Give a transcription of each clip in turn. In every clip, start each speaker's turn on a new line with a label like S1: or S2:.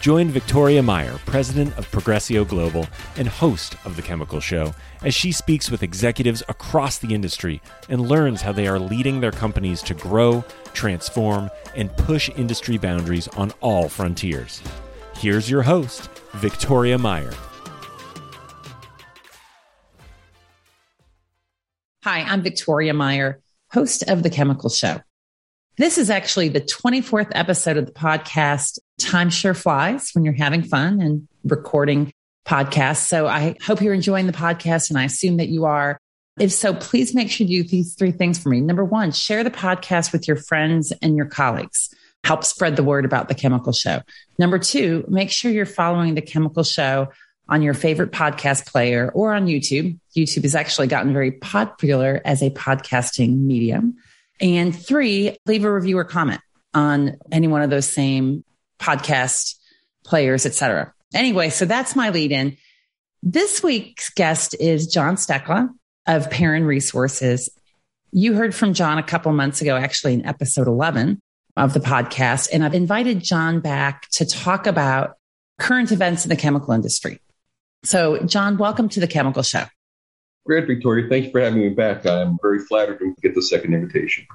S1: Join Victoria Meyer, president of Progressio Global and host of The Chemical Show, as she speaks with executives across the industry and learns how they are leading their companies to grow, transform, and push industry boundaries on all frontiers. Here's your host, Victoria Meyer.
S2: Hi, I'm Victoria Meyer, host of The Chemical Show. This is actually the 24th episode of the podcast. Time sure flies when you're having fun and recording podcasts. So I hope you're enjoying the podcast and I assume that you are. If so, please make sure you do these three things for me. Number one, share the podcast with your friends and your colleagues. Help spread the word about the chemical show. Number two, make sure you're following the chemical show on your favorite podcast player or on YouTube. YouTube has actually gotten very popular as a podcasting medium. And three, leave a review or comment on any one of those same podcast players, etc. Anyway, so that's my lead in. This week's guest is John Stekla of PERIN Resources. You heard from John a couple months ago, actually in episode 11 of the podcast. And I've invited John back to talk about current events in the chemical industry. So, John, welcome to the Chemical Show.
S3: Great, Victoria. Thank you for having me back. I'm very flattered to get the second invitation.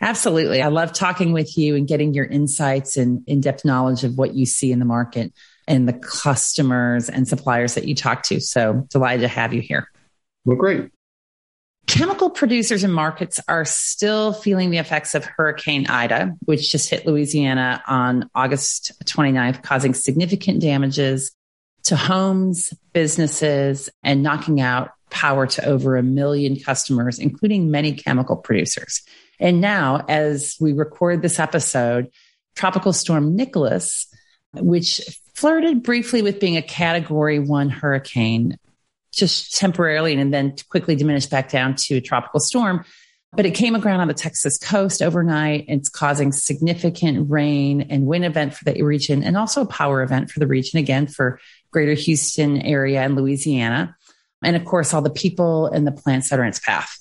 S2: Absolutely. I love talking with you and getting your insights and in depth knowledge of what you see in the market and the customers and suppliers that you talk to. So delighted to have you here.
S3: Well, great.
S2: Chemical producers and markets are still feeling the effects of Hurricane Ida, which just hit Louisiana on August 29th, causing significant damages to homes, businesses, and knocking out power to over a million customers, including many chemical producers. And now, as we record this episode, Tropical Storm Nicholas, which flirted briefly with being a category one hurricane, just temporarily, and then quickly diminished back down to a tropical storm. But it came aground on the Texas coast overnight. It's causing significant rain and wind event for the region and also a power event for the region, again, for greater Houston area and Louisiana and of course, all the people and the plants that are in its path.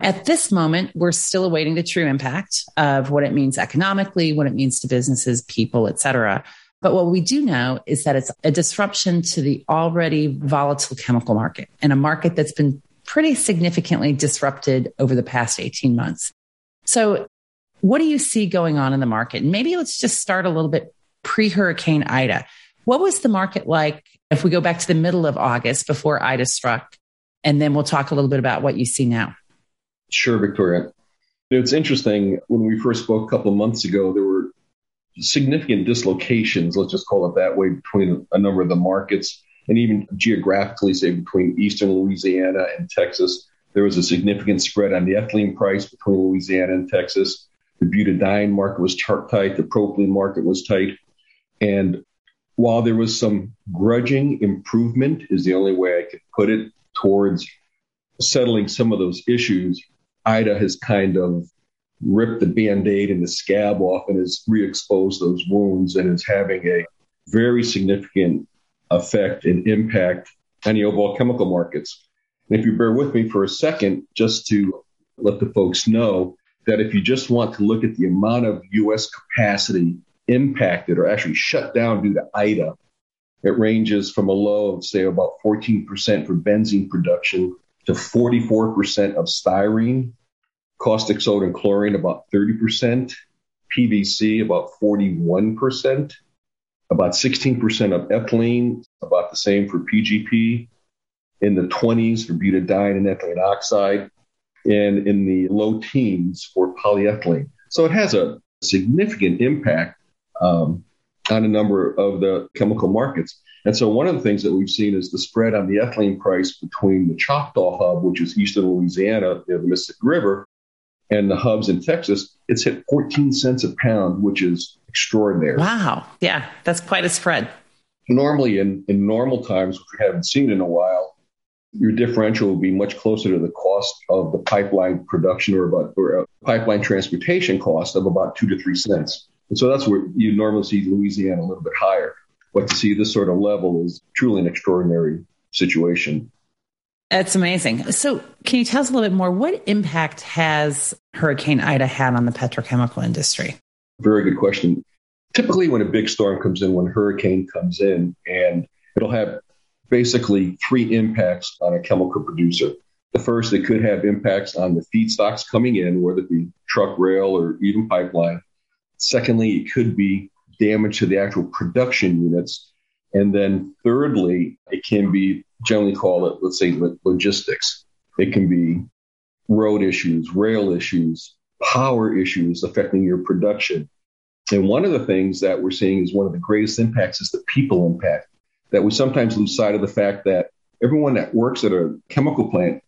S2: At this moment, we're still awaiting the true impact of what it means economically, what it means to businesses, people, et cetera. But what we do know is that it's a disruption to the already volatile chemical market and a market that's been pretty significantly disrupted over the past 18 months. So what do you see going on in the market? And maybe let's just start a little bit pre Hurricane Ida. What was the market like if we go back to the middle of August before Ida struck? And then we'll talk a little bit about what you see now.
S3: Sure, Victoria. It's interesting. When we first spoke a couple of months ago, there were significant dislocations, let's just call it that way, between a number of the markets and even geographically, say, between eastern Louisiana and Texas. There was a significant spread on the ethylene price between Louisiana and Texas. The butadiene market was tight, the propylene market was tight. And while there was some grudging improvement, is the only way I could put it, towards settling some of those issues, Ida has kind of ripped the band aid and the scab off and has re exposed those wounds and is having a very significant effect and impact on the overall chemical markets. And if you bear with me for a second, just to let the folks know that if you just want to look at the amount of U.S. capacity impacted or actually shut down due to IDA. It ranges from a low of, say, about 14% for benzene production to 44% of styrene, caustic soda and chlorine about 30%, PVC about 41%, about 16% of ethylene, about the same for PGP, in the 20s for butadiene and ethylene oxide, and in the low teens for polyethylene. So it has a significant impact um, on a number of the chemical markets. And so one of the things that we've seen is the spread on the ethylene price between the Choctaw hub, which is eastern Louisiana, near the Mississippi River, and the hubs in Texas. It's hit 14 cents a pound, which is extraordinary.
S2: Wow. Yeah, that's quite a spread.
S3: Normally, in, in normal times, which we haven't seen in a while, your differential would be much closer to the cost of the pipeline production or about or uh, pipeline transportation cost of about two to three cents. And so that's where you normally see Louisiana a little bit higher. But to see this sort of level is truly an extraordinary situation.
S2: That's amazing. So, can you tell us a little bit more? What impact has Hurricane Ida had on the petrochemical industry?
S3: Very good question. Typically, when a big storm comes in, when a hurricane comes in, and it'll have basically three impacts on a chemical producer. The first, it could have impacts on the feedstocks coming in, whether it be truck, rail, or even pipeline. Secondly, it could be damage to the actual production units. And then thirdly, it can be generally call it, let's say, logistics. It can be road issues, rail issues, power issues affecting your production. And one of the things that we're seeing is one of the greatest impacts is the people impact that we sometimes lose sight of the fact that everyone that works at a chemical plant,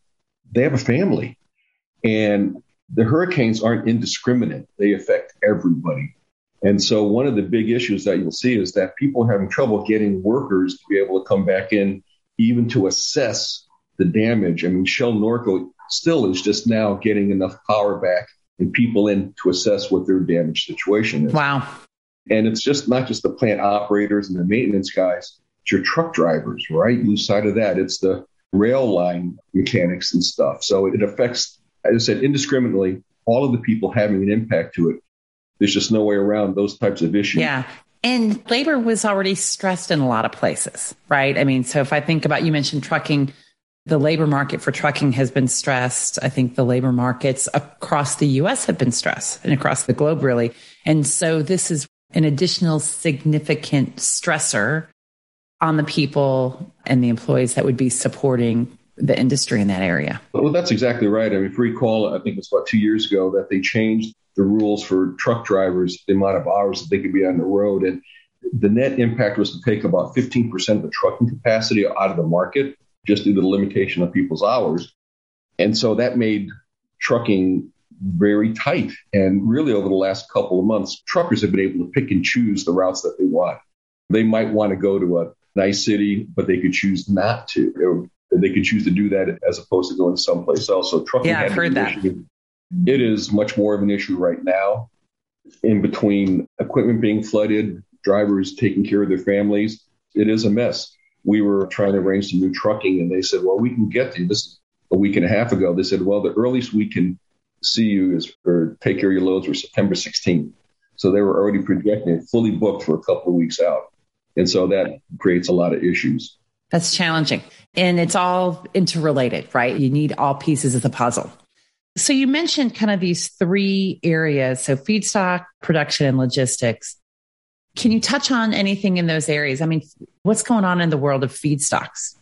S3: they have a family. And the hurricanes aren't indiscriminate, they affect everybody. And so, one of the big issues that you'll see is that people are having trouble getting workers to be able to come back in, even to assess the damage. I mean, Shell Norco still is just now getting enough power back and people in to assess what their damage situation is.
S2: Wow.
S3: And it's just not just the plant operators and the maintenance guys, it's your truck drivers, right? Lose sight of that. It's the rail line mechanics and stuff. So it affects, as I said, indiscriminately all of the people having an impact to it. There's just no way around those types of issues.
S2: Yeah. And labor was already stressed in a lot of places, right? I mean, so if I think about you mentioned trucking, the labor market for trucking has been stressed. I think the labor markets across the US have been stressed and across the globe, really. And so this is an additional significant stressor on the people and the employees that would be supporting the industry in that area.
S3: Well, that's exactly right. I mean, if you recall, I think it was about two years ago that they changed the rules for truck drivers, the amount of hours that they could be on the road. And the net impact was to take about 15% of the trucking capacity out of the market just due to the limitation of people's hours. And so that made trucking very tight. And really, over the last couple of months, truckers have been able to pick and choose the routes that they want. They might want to go to a nice city, but they could choose not to. They could choose to do that as opposed to going someplace else. So trucking.
S2: Yeah, I've heard that.
S3: Issue. It is much more of an issue right now. In between equipment being flooded, drivers taking care of their families, it is a mess. We were trying to arrange some new trucking, and they said, "Well, we can get to you." This a week and a half ago. They said, "Well, the earliest we can see you is or take care of your loads for September 16th." So they were already projecting fully booked for a couple of weeks out. And so that creates a lot of issues.
S2: That's challenging. And it's all interrelated, right? You need all pieces of the puzzle. So you mentioned kind of these three areas. So feedstock, production, and logistics. Can you touch on anything in those areas? I mean, what's going on in the world of feedstocks?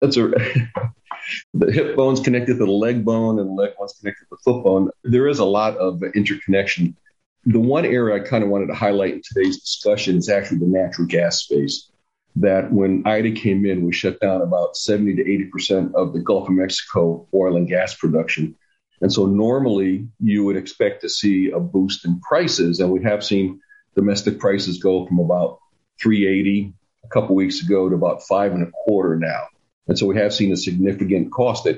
S3: That's a the hip bone's connected to the leg bone and the leg bone's connected to the foot bone. There is a lot of interconnection the one area I kind of wanted to highlight in today's discussion is actually the natural gas space. That when Ida came in, we shut down about 70 to 80% of the Gulf of Mexico oil and gas production. And so normally you would expect to see a boost in prices, and we have seen domestic prices go from about 380 a couple weeks ago to about five and a quarter now. And so we have seen a significant cost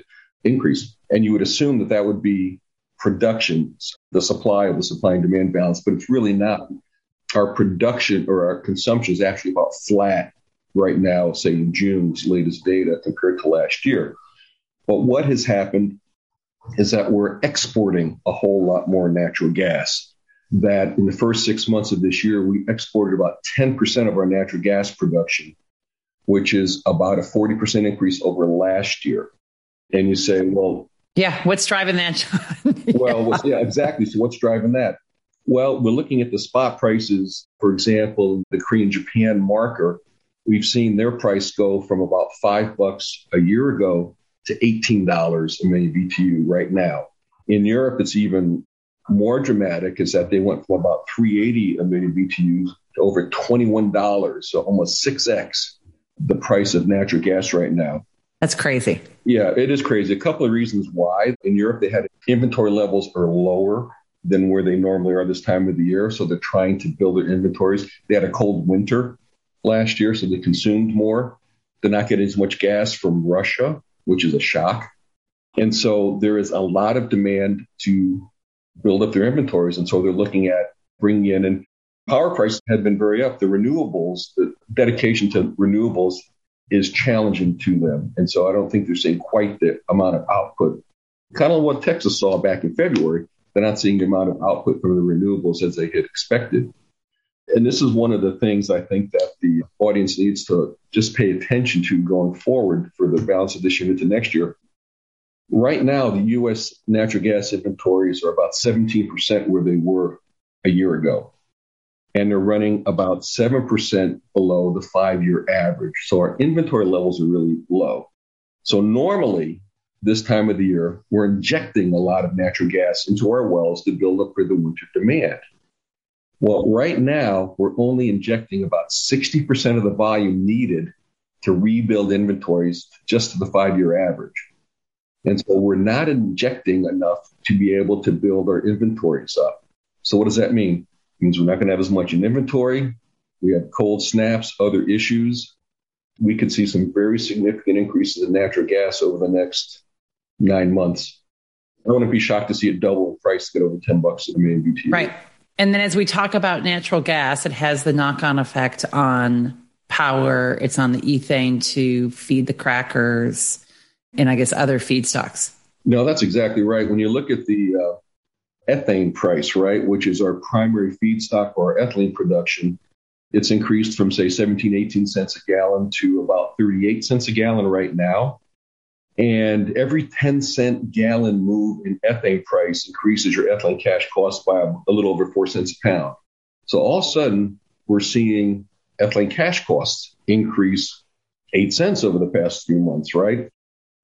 S3: increase. And you would assume that that would be production, the supply of the supply and demand balance, but it's really not. Our production or our consumption is actually about flat right now, say in June's latest data compared to last year. But what has happened is that we're exporting a whole lot more natural gas. That in the first six months of this year, we exported about 10% of our natural gas production, which is about a 40% increase over last year. And you say, well,
S2: yeah, what's driving that,
S3: yeah. Well, yeah, exactly. So, what's driving that? Well, we're looking at the spot prices. For example, the Korean Japan marker, we've seen their price go from about five bucks a year ago to eighteen dollars a million BTU right now. In Europe, it's even more dramatic. Is that they went from about three eighty a million BTUs to over twenty one dollars, so almost six x the price of natural gas right now.
S2: That's crazy.
S3: Yeah, it is crazy. A couple of reasons why. In Europe, they had inventory levels are lower than where they normally are this time of the year. So they're trying to build their inventories. They had a cold winter last year, so they consumed more. They're not getting as much gas from Russia. which is a shock. And so there is a lot of demand to build up their inventories. And so they're looking at bringing in, and power prices have been very up. The renewables, the dedication to renewables is challenging to them. And so I don't think they're seeing quite the amount of output. Kind of what Texas saw back in February. They're not seeing the amount of output from the renewables as they had expected. And this is one of the things I think that the audience needs to just pay attention to going forward for the balance of this year into next year. Right now, the U.S. natural gas inventories are about 17% where they were a year ago. And they're running about 7% below the five year average. So our inventory levels are really low. So normally, this time of the year, we're injecting a lot of natural gas into our wells to build up for the winter demand. Well, right now, we're only injecting about 60% of the volume needed to rebuild inventories just to the five year average. And so we're not injecting enough to be able to build our inventories up. So what does that mean? It means we're not going to have as much in inventory. We have cold snaps, other issues. We could see some very significant increases in natural gas over the next nine months. I wouldn't be shocked to see it double in price to get over 10 bucks a million BTU.
S2: Right. And then as we talk about natural gas, it has the knock on effect on power. It's on the ethane to feed the crackers and I guess other feedstocks.
S3: No, that's exactly right. When you look at the uh, ethane price, right, which is our primary feedstock for our ethylene production, it's increased from, say, 17, 18 cents a gallon to about 38 cents a gallon right now. And every 10 cent gallon move in ethane price increases your ethylene cash cost by a, little over four cents a pound. So all of a sudden, we're seeing ethylene cash costs increase eight cents over the past few months, right?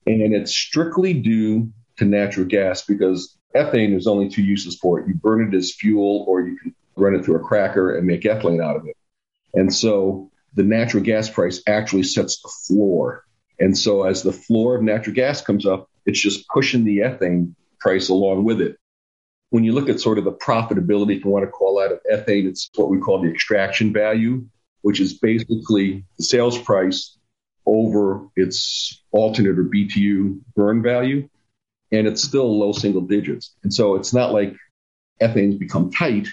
S3: And it's strictly due to natural gas because ethane is only two uses for it. You burn it as fuel or you can run it through a cracker and make ethylene out of it. And so the natural gas price actually sets the floor and so as the floor of natural gas comes up, it's just pushing the ethane price along with it. When you look at sort of the profitability, if you want to call that of ethane, it's what we call the extraction value, which is basically the sales price over its alternate or BTU burn value. And it's still low single digits. And so it's not like ethane's become tight.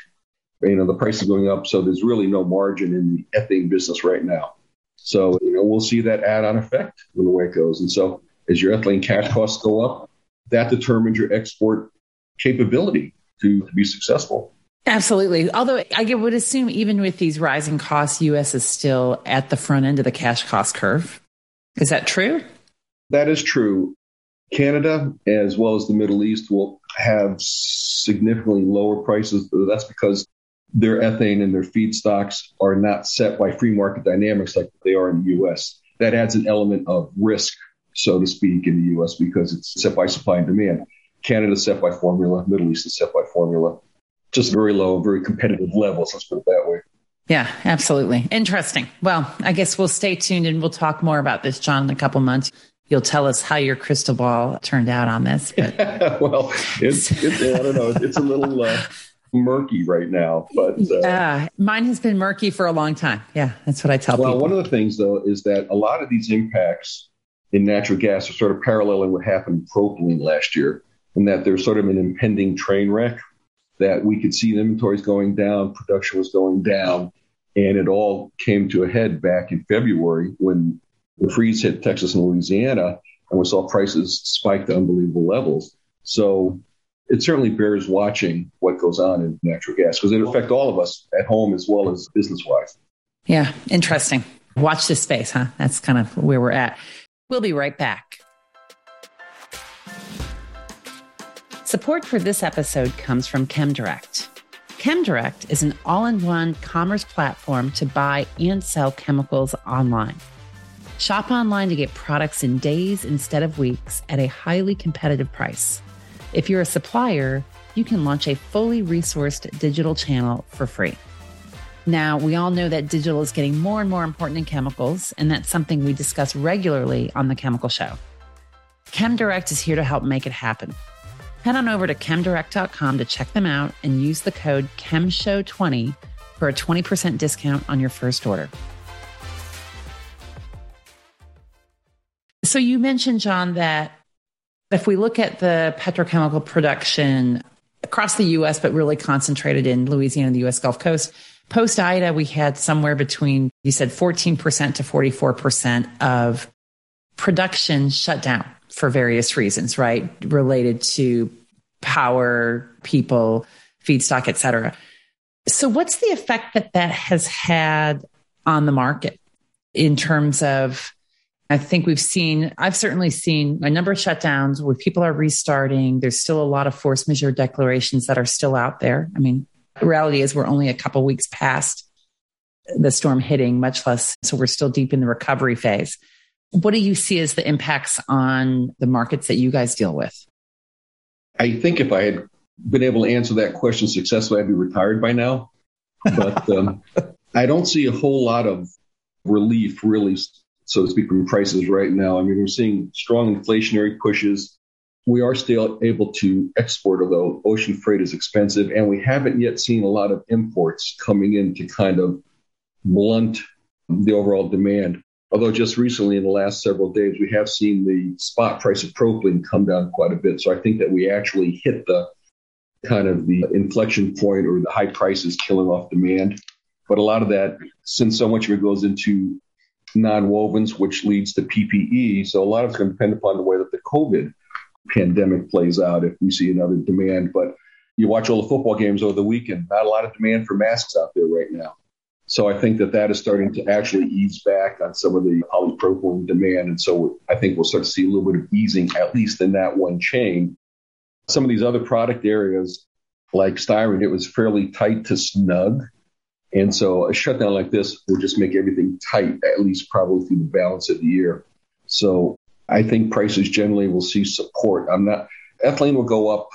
S3: You know, the price is going up. So there's really no margin in the ethane business right now. So, we'll see that add on effect when the way it goes. And so as your ethylene cash costs go up, that determines your export capability to, to be successful.
S2: Absolutely. Although I would assume even with these rising costs, US is still at the front end of the cash cost curve. Is that true?
S3: That is true. Canada, as well as the Middle East, will have significantly lower prices. That's because their ethane and their feedstocks are not set by free market dynamics like they are in the US. That adds an element of risk, so to speak, in the US because it's set by supply and demand. Canada set by formula, Middle East is set by formula. Just very low, very competitive levels, let's put it that way.
S2: Yeah, absolutely. Interesting. Well, I guess we'll stay tuned and we'll talk more about this, John, in a couple months. You'll tell us how your crystal ball turned out on this.
S3: well, it's, it's, I don't know. It's a little uh, murky right now. But
S2: uh, yeah, mine has been murky for a long time. Yeah, that's what I tell
S3: well,
S2: people.
S3: Well, one of the things though is that a lot of these impacts in natural gas are sort of paralleling what happened in propylene last year, and that there's sort of an impending train wreck. That we could see inventories going down, production was going down, and it all came to a head back in February when the freeze hit Texas and Louisiana, and we saw prices spike to unbelievable levels. So it certainly bears watching what goes on in natural gas because it affects all of us at home as well as business wise.
S2: Yeah, interesting. Watch this space, huh? That's kind of where we're at. We'll be right back. Support for this episode comes from ChemDirect. ChemDirect is an all in one commerce platform to buy and sell chemicals online. Shop online to get products in days instead of weeks at a highly competitive price. If you're a supplier, you can launch a fully resourced digital channel for free. Now, we all know that digital is getting more and more important in chemicals, and that's something we discuss regularly on the Chemical Show. ChemDirect is here to help make it happen. Head on over to chemdirect.com to check them out and use the code CHEMSHOW20 for a 20% discount on your first order. So you mentioned, John, that if we look at the petrochemical production across the US, but really concentrated in Louisiana and the US Gulf Coast, post Ida, we had somewhere between, you said 14% to 44% of production shut down for various reasons, right? Related to power, people, feedstock, et cetera. So, what's the effect that that has had on the market in terms of? I think we've seen, I've certainly seen a number of shutdowns where people are restarting. There's still a lot of force majeure declarations that are still out there. I mean, the reality is we're only a couple weeks past the storm hitting, much less. So we're still deep in the recovery phase. What do you see as the impacts on the markets that you guys deal with?
S3: I think if I had been able to answer that question successfully, I'd be retired by now. But um, I don't see a whole lot of relief, really, so to speak, from prices right now. I mean, we're seeing strong inflationary pushes. We are still able to export, although ocean freight is expensive, and we haven't yet seen a lot of imports coming in to kind of blunt the overall demand. Although just recently, in the last several days, we have seen the spot price of propylene come down quite a bit. So I think that we actually hit the kind of the inflection point or the high prices killing off demand. But a lot of that, since so much of it goes into non-wovens, which leads to PPE, so a lot of it's going to depend upon the way that the COVID pandemic plays out. If we see another demand, but you watch all the football games over the weekend, not a lot of demand for masks out there right now. So I think that that is starting to actually ease back on some of the polypropylene demand. And so I think we'll start to see a little bit of easing, at least in that one chain. Some of these other product areas, like styrene, it was fairly tight to snug. And so a shutdown like this will just make everything tight, at least probably through the balance of the year. So I think prices generally will see support. I'm not, ethylene will go up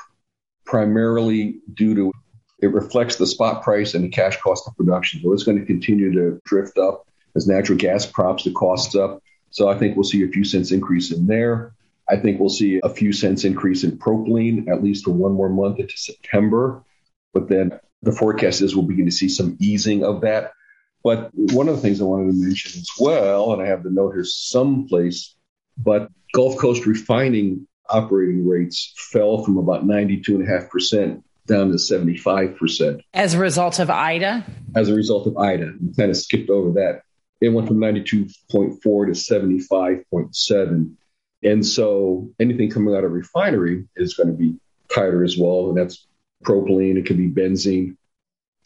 S3: primarily due to it reflects the spot price and the cash cost of production. So it's going to continue to drift up as natural gas props the costs up. So I think we'll see a few cents increase in there. I think we'll see a few cents increase in propylene, at least for one more month into September. But then the forecast is we'll begin to see some easing of that. But one of the things I wanted to mention as well, and I have the note here someplace, but Gulf Coast refining operating rates fell from about 92.5% down to 75%.
S2: As a result of Ida?
S3: As a result of Ida. We kind of skipped over that. It went from 92.4 to 75.7. And so anything coming out of refinery is going to be tighter as well. And that's propylene, it could be benzene.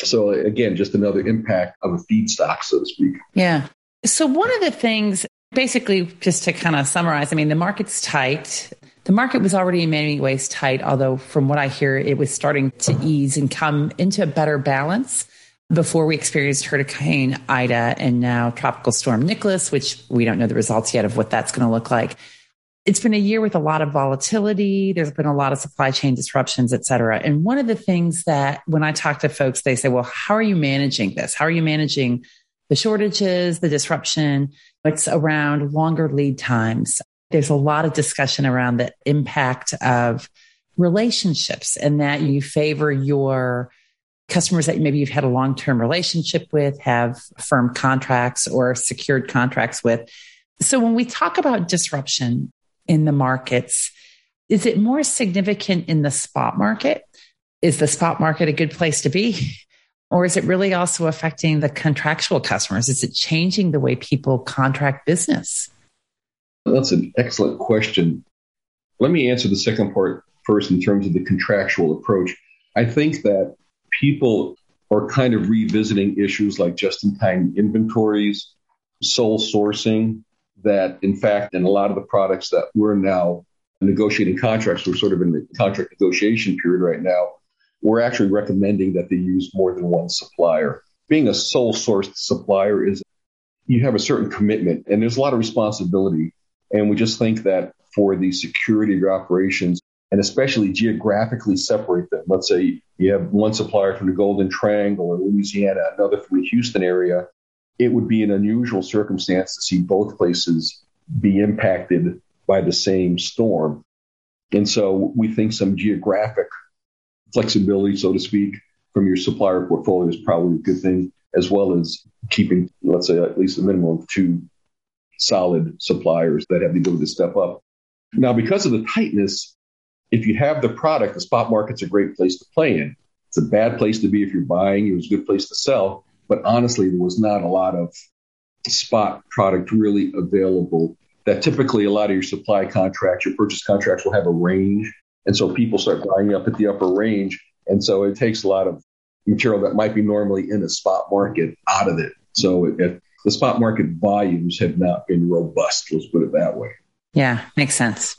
S3: So again, just another impact of a feedstock, so to speak.
S2: Yeah. So one of the things, basically, just to kind of summarize, I mean, the market's tight. The market was already in many ways tight, although from what I hear, it was starting to ease and come into a better balance before we experienced Hurricane Ida and now Tropical Storm Nicholas, which we don't know the results yet of what that's going to look like. It's been a year with a lot of volatility. There's been a lot of supply chain disruptions, et cetera. And one of the things that when I talk to folks, they say, well, how are you managing this? How are you managing the shortages, the disruption? It's around longer lead times, there's a lot of discussion around the impact of relationships and that you favor your customers that maybe you've had a long term relationship with, have firm contracts or secured contracts with. So when we talk about disruption in the markets, is it more significant in the spot market? Is the spot market a good place to be? Or is it really also affecting the contractual customers? Is it changing the way people contract business?
S3: That's an excellent question. Let me answer the second part first in terms of the contractual approach. I think that people are kind of revisiting issues like just in time inventories, sole sourcing, that in fact, in a lot of the products that we're now negotiating contracts, we're sort of in the contract negotiation period right now. We're actually recommending that they use more than one supplier. Being a sole sourced supplier is you have a certain commitment and there's a lot of responsibility and we just think that for the security of your operations, and especially geographically separate them. Let's say you have one supplier from the Golden Triangle or Louisiana, another from the Houston area. It would be an unusual circumstance to see both places be impacted by the same storm. And so we think some geographic flexibility, so to speak, from your supplier portfolio is probably a good thing, as well as keeping, let's say, at least a minimum of two solid suppliers that have the ability to step up. Now, because of the tightness, if you have the product, the spot market's a great place to play in. It's a bad place to be if you're buying. It was a good place to sell. But honestly, there was not a lot of spot product really available that typically a lot of your supply contracts, your purchase contracts will have a range. And so people start buying up at the upper range. And so it takes a lot of material that might be normally in a spot market out of it. So it, it, the spot market volumes have not been robust. Let's put it that way.
S2: Yeah, makes sense.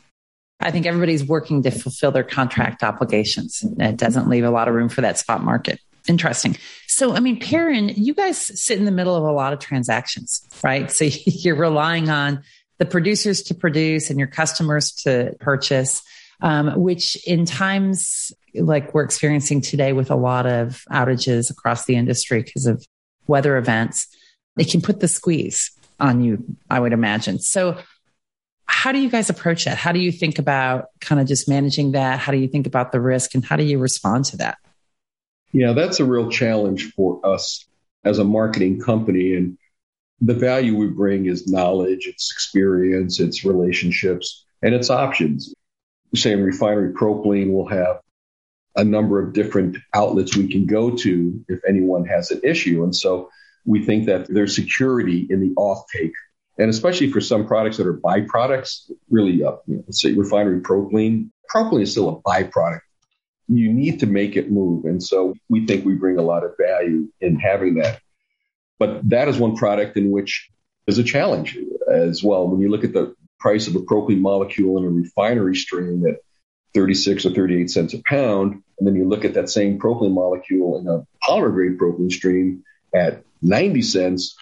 S2: I think everybody's working to fulfill their contract obligations. It doesn't leave a lot of room for that spot market. Interesting. So, I mean, PERIN, you guys sit in the middle of a lot of transactions, right? So you're relying on the producers to produce and your customers to purchase, um, which in times like we're experiencing today with a lot of outages across the industry because of weather events, it can put the squeeze on you, I would imagine. So, how do you guys approach that? How do you think about kind of just managing that? How do you think about the risk and how do you respond to that?
S3: Yeah, that's a real challenge for us as a marketing company. And the value we bring is knowledge, it's experience, it's relationships, and it's options. Say in refinery propylene, we'll have a number of different outlets we can go to if anyone has an issue. And so we think that there's security in the offtake. And especially for some products that are byproducts, really, uh, you know, let's say refinery propylene, propylene is still a byproduct. You need to make it move. And so we think we bring a lot of value in having that. But that is one product in which is a challenge as well. When you look at the price of a propylene molecule in a refinery stream at 36 or 38 cents a pound, and then you look at that same propylene molecule in a polymer grade propylene stream at 90 cents,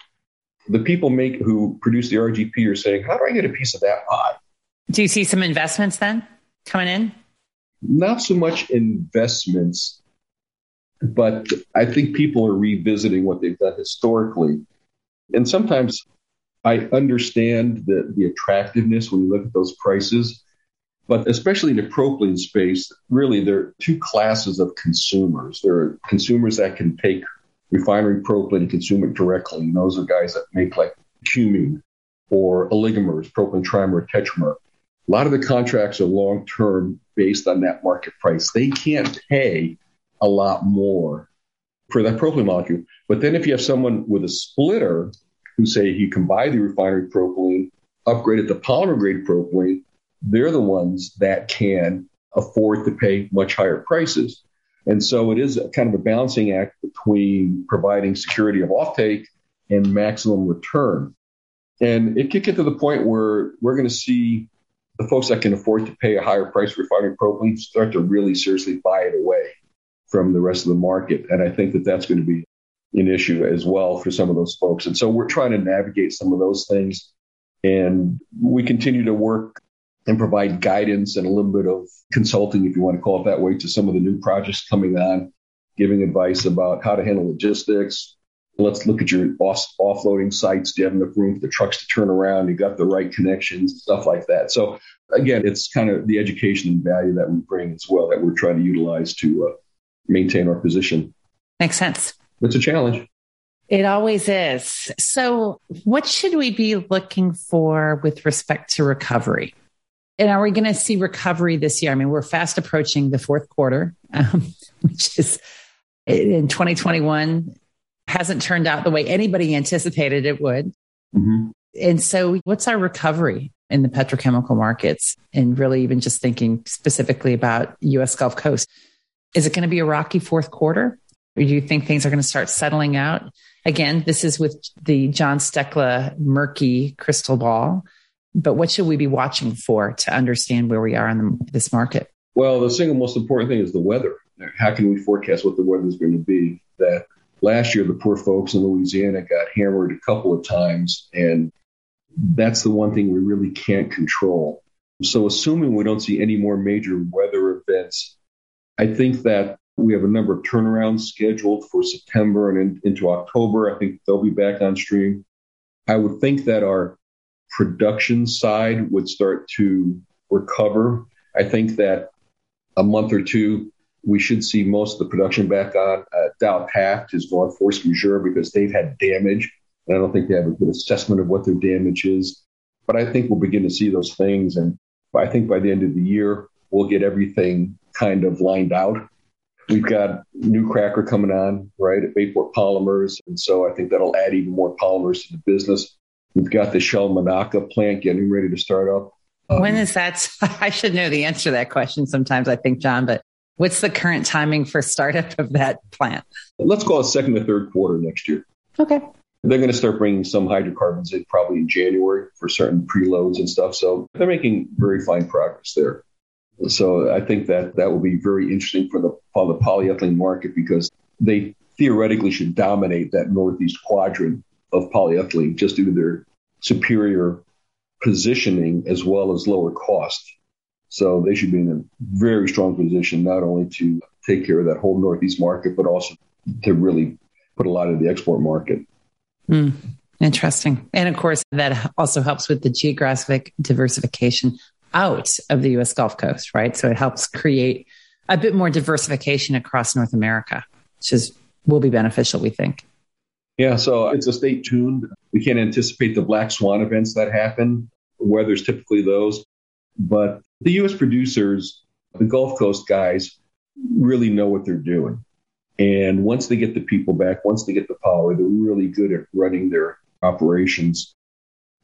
S3: the people make who produce the RGP are saying, how do I get a piece of that pie?
S2: Do you see some investments then coming in?
S3: Not so much investments, but I think people are revisiting what they've done historically. And sometimes I understand the, the attractiveness when you look at those prices. But especially in the propylene space, really, there are two classes of consumers. There are consumers that can take refinery propylene and consume it directly. And those are guys that make like cumene or oligomers, propylene trimer, tetramer. A lot of the contracts are long term based on that market price. They can't pay a lot more for that propylene molecule. But then if you have someone with a splitter who say he can buy the refinery propylene, upgrade it to polymer grade propylene, they're the ones that can afford to pay much higher prices. And so it is kind of a balancing act between providing security of offtake and maximum return. And it could get to the point where we're going to see the folks that can afford to pay a higher price for refining propylene start to really seriously buy it away from the rest of the market. And I think that that's going to be an issue as well for some of those folks. And so we're trying to navigate some of those things. And we continue to work and provide guidance and a little bit of consulting, if you want to call it that way, to some of the new projects coming on, giving advice about how to handle logistics. Let's look at your off- offloading sites. Do you have enough room for the trucks to turn around? You got the right connections, stuff like that. So again, it's kind of the education and value that we bring as well that we're trying to utilize to uh, maintain our position.
S2: Makes sense.
S3: It's a challenge.
S2: It always is. So, what should we be looking for with respect to recovery? And are we going to see recovery this year? I mean, we're fast approaching the fourth quarter, um, which is in 2021 hasn't turned out the way anybody anticipated it would. Mm-hmm. And so, what's our recovery in the petrochemical markets? And really, even just thinking specifically about US Gulf Coast, is it going to be a rocky fourth quarter? Or do you think things are going to start settling out? Again, this is with the John Stekla murky crystal ball. But what should we be watching for to understand where we are in the, this market?
S3: Well, the single most important thing is the weather. How can we forecast what the weather is going to be? That last year, the poor folks in Louisiana got hammered a couple of times, and that's the one thing we really can't control. So, assuming we don't see any more major weather events, I think that we have a number of turnarounds scheduled for September and in, into October. I think they'll be back on stream. I would think that our production side would start to recover. I think that a month or two, we should see most of the production back on. Uh, Dow Taft has gone force majeure because they've had damage. And I don't think they have a good assessment of what their damage is. But I think we'll begin to see those things. And I think by the end of the year, we'll get everything kind of lined out. We've got new cracker coming on, right, at Bayport Polymers. And so I think that'll add even more polymers to the business. We've got the Shell Monaca plant getting ready to start up.
S2: Um, when is that? I should know the answer to that question sometimes, I think, John, but what's the current timing for startup of that plant?
S3: Let's call it second or third quarter next year.
S2: Okay.
S3: They're going to start bringing some hydrocarbons in probably in January for certain preloads and stuff. So they're making very fine progress there. So I think that that will be very interesting for the, for the polyethylene market because they theoretically should dominate that northeast quadrant of polyethylene just due to their superior positioning as well as lower cost. So they should be in a very strong position, not only to take care of that whole Northeast market, but also to really put a lot of the export market.
S2: Mm, interesting. And of course, that also helps with the geographic diversification out of the US Gulf Coast, right? So it helps create a bit more diversification across North America, which is will be beneficial, we think.
S3: Yeah, so it's a stay tuned. We can't anticipate the black swan events that happen. Weather's typically those. But the US producers, the Gulf Coast guys, really know what they're doing. And once they get the people back, once they get the power, they're really good at running their operations.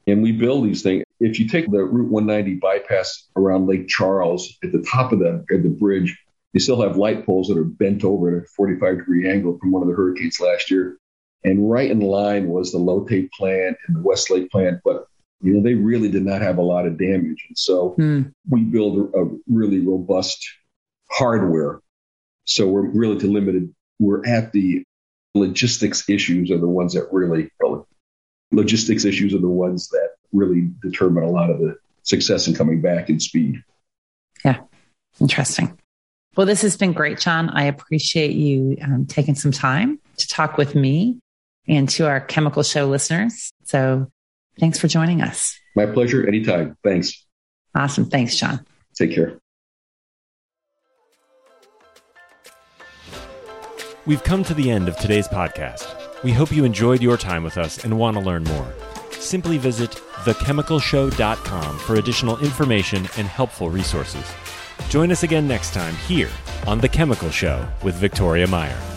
S3: And we build these things. If you take the Route 190 bypass around Lake Charles, at the top of the, at the bridge, they still have light poles that are bent over at a 45 degree angle from one of the hurricanes last year. And right in line was the Lotte plant and the Westlake plant, but you know they really did not have a lot of damage. And so hmm. we build a, a really robust hardware. So we're really limited. We're at the logistics issues are the ones that really well, logistics issues are the ones that really determine a lot of the success in coming back in speed.
S2: Yeah, interesting. Well, this has been great, John. I appreciate you um, taking some time to talk with me and to our Chemical Show listeners. So thanks for joining us.
S3: My pleasure. Anytime. Thanks.
S2: Awesome. Thanks, John.
S3: Take care.
S1: We've come to the end of today's podcast. We hope you enjoyed your time with us and want to learn more. Simply visit thechemicalshow.com for additional information and helpful resources. Join us again next time here on The Chemical Show with Victoria Meyer.